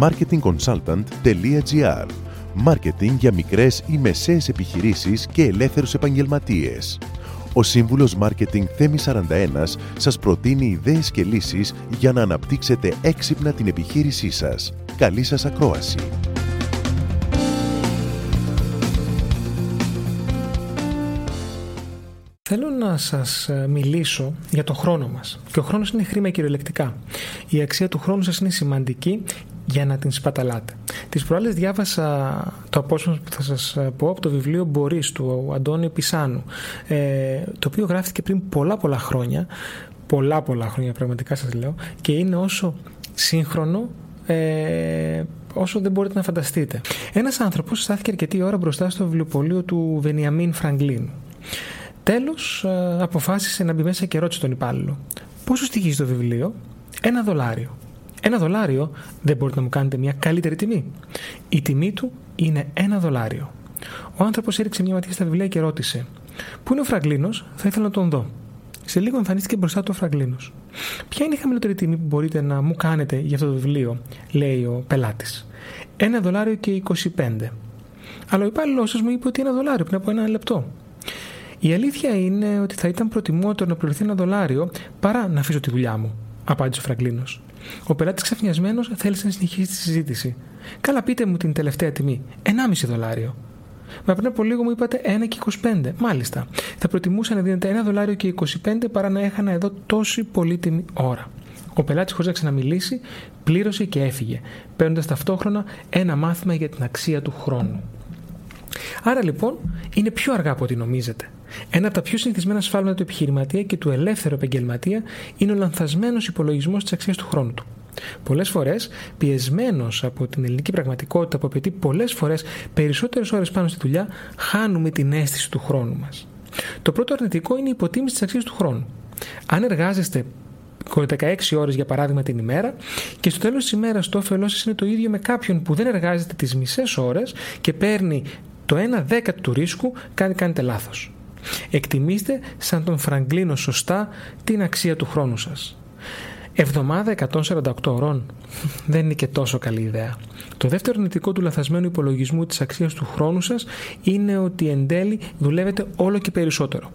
marketingconsultant.gr Μάρκετινγκ για μικρές ή μεσαίες επιχειρήσεις και ελεύθερους επαγγελματίες. Ο σύμβουλος Μάρκετινγκ Θέμη 41 σας προτείνει ιδέες και λύσεις για να αναπτύξετε έξυπνα την επιχείρησή σας. Καλή σας ακρόαση! Θέλω να σας ε, μιλήσω για το χρόνο μας. Και ο χρόνος είναι χρήμα κυριολεκτικά. Η αξία του χρόνου σας είναι σημαντική για να την σπαταλάτε. Τις προάλλες διάβασα το απόσπασμα που θα σας ε, πω από το βιβλίο «Μπορείς» του Αντώνη Πισάνου, ε, το οποίο γράφτηκε πριν πολλά πολλά χρόνια, πολλά πολλά χρόνια πραγματικά σας λέω, και είναι όσο σύγχρονο ε, όσο δεν μπορείτε να φανταστείτε. Ένας άνθρωπος στάθηκε αρκετή ώρα μπροστά στο βιβλιοπωλείο του Βενιαμίν Φραγκλίν. Τέλος ε, αποφάσισε να μπει μέσα και ρώτησε τον υπάλληλο «Πόσο στοιχίζει το βιβλίο» «Ένα δολάριο». Ένα δολάριο δεν μπορείτε να μου κάνετε μια καλύτερη τιμή. Η τιμή του είναι ένα δολάριο. Ο άνθρωπος έριξε μια ματιά στα βιβλία και ρώτησε: Πού είναι ο Φραγκλίνος, θα ήθελα να τον δω. Σε λίγο εμφανίστηκε μπροστά του ο Φραγκλίνος. Ποια είναι η χαμηλότερη τιμή που μπορείτε να μου κάνετε για αυτό το βιβλίο, λέει ο πελάτης. Ένα δολάριο και 25. Αλλά ο υπάλληλός σας μου είπε ότι ένα δολάριο πριν από ένα λεπτό. Η αλήθεια είναι ότι θα ήταν προτιμότερο να πληρωθεί ένα δολάριο παρά να αφήσω τη δουλειά μου, απάντησε ο Φραγκλίνος. Ο πελάτης ξαφνιασμένος θέλησε να συνεχίσει τη συζήτηση. Καλά, πείτε μου την τελευταία τιμή. 1,5 δολάριο. Μα πριν από λίγο μου είπατε 1 και 25. Μάλιστα. Θα προτιμούσα να δίνετε 1 δολάριο και 25 παρά να έχανα εδώ τόση πολύτιμη ώρα. Ο πελάτης, χωρίς να ξαναμιλήσει, πλήρωσε και έφυγε, παίρνοντας ταυτόχρονα ένα μάθημα για την αξία του χρόνου. Άρα λοιπόν είναι πιο αργά από ό,τι νομίζετε. Ένα από τα πιο συνηθισμένα σφάλματα του επιχειρηματία και του ελεύθερου επαγγελματία είναι ο λανθασμένος υπολογισμός της αξίας του χρόνου του. Πολλές φορές, πιεσμένος από την ελληνική πραγματικότητα που απαιτεί πολλές φορές περισσότερες ώρες πάνω στη δουλειά, χάνουμε την αίσθηση του χρόνου μας. Το πρώτο αρνητικό είναι η υποτίμηση της αξίας του χρόνου. Αν εργάζεστε 16 ώρες για παράδειγμα την ημέρα και στο τέλος της ημέρας το όφελός σας είναι το ίδιο με κάποιον που δεν εργάζεται τις μισές ώρες και παίρνει το 1 δέκατο του ρίσκου, κάτι κάνετε λάθος. Εκτιμήστε σαν τον Φραγκλίνο σωστά την αξία του χρόνου σας. Εβδομάδα 148 ώρων δεν είναι και τόσο καλή ιδέα. Το δεύτερο αρνητικό του λαθασμένου υπολογισμού της αξίας του χρόνου σας είναι ότι εν τέλει δουλεύετε όλο και περισσότερο.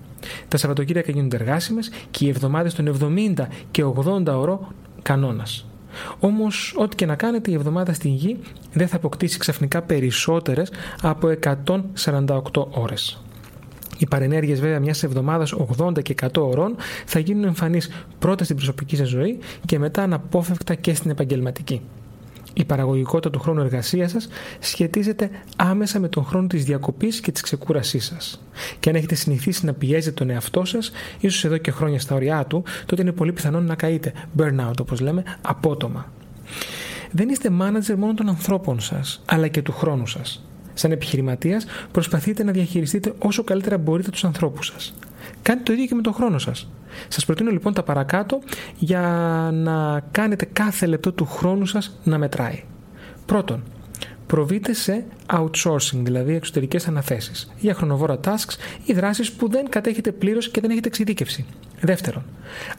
Τα Σαββατοκύριακα γίνονται εργάσιμες και οι εβδομάδες των 70 και 80 ώρων κανόνας. Όμως, ό,τι και να κάνετε, η εβδομάδα στην γη δεν θα αποκτήσει ξαφνικά περισσότερες από 148 ώρες. Οι παρενέργειες βέβαια μιας εβδομάδας 80 και 100 ωρών θα γίνουν εμφανείς πρώτα στην προσωπική σας ζωή και μετά αναπόφευκτα και στην επαγγελματική. Η παραγωγικότητα του χρόνου εργασίας σας σχετίζεται άμεσα με τον χρόνο της διακοπής και της ξεκούρασής σας. Και αν έχετε συνηθίσει να πιέζετε τον εαυτό σας, ίσως εδώ και χρόνια στα ωριά του, τότε είναι πολύ πιθανό να καείτε burnout, όπως λέμε, απότομα. Δεν είστε manager μόνο των ανθρώπων σας, αλλά και του χρόνου σας. Σαν επιχειρηματίας, προσπαθείτε να διαχειριστείτε όσο καλύτερα μπορείτε τους ανθρώπους σας. Κάντε το ίδιο και με τον χρόνο σας. Σας προτείνω λοιπόν τα παρακάτω για να κάνετε κάθε λεπτό του χρόνου σας να μετράει. Πρώτον, προβείτε σε outsourcing, δηλαδή εξωτερικές αναθέσεις, για χρονοβόρα tasks ή δράσεις που δεν κατέχετε πλήρως και δεν έχετε εξειδίκευση. Δεύτερον,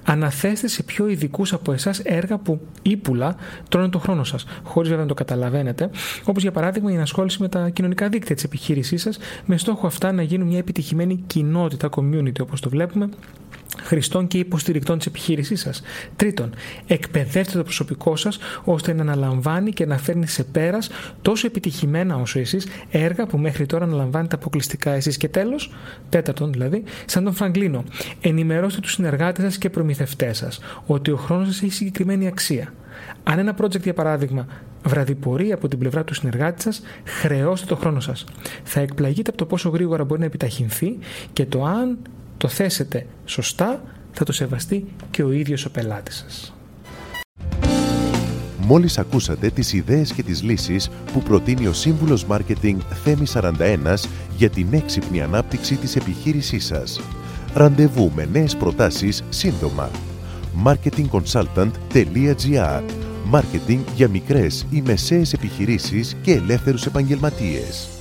αναθέστε σε πιο ειδικούς από εσάς έργα που ύπουλα τρώνε τον χρόνο σας, χωρίς βέβαια να το καταλαβαίνετε, όπως για παράδειγμα η ενασχόληση με τα κοινωνικά δίκτυα της επιχείρησής σας, με στόχο αυτά να γίνουν μια επιτυχημένη κοινότητα, community όπως το βλέπουμε, χρηστών και υποστηρικτών της επιχείρησής σας. Τρίτον, εκπαιδεύστε το προσωπικό σας ώστε να αναλαμβάνει και να φέρνει σε πέρας τόσο επιτυχημένα όσο εσείς έργα που μέχρι τώρα αναλαμβάνετε αποκλειστικά εσείς. Και τέλος, τέταρτον δηλαδή, σαν τον Φραγκλίνο, ενημερώστε τους συνεργάτες σας και προμηθευτές σας ότι ο χρόνος σας έχει συγκεκριμένη αξία. Αν ένα project, για παράδειγμα, βραδιπορεί από την πλευρά του συνεργάτη σας, χρεώστε το χρόνο σας. Θα εκπλαγείτε από το πόσο γρήγορα μπορεί να επιταχυνθεί και το αν το θέσετε σωστά θα το σεβαστεί και ο ίδιος ο πελάτης σας. Μόλις ακούσατε τις ιδέες και τις λύσεις που προτείνει ο Σύμβουλος Μάρκετινγκ Θέμη 41 για την έξυπνη ανάπτυξη της επιχείρησής σας. Ραντεβού με νέες προτάσεις σύντομα. marketingconsultant.gr Μάρκετινγκ για μικρές ή μεσαίες επιχειρήσεις και ελεύθερους επαγγελματίες.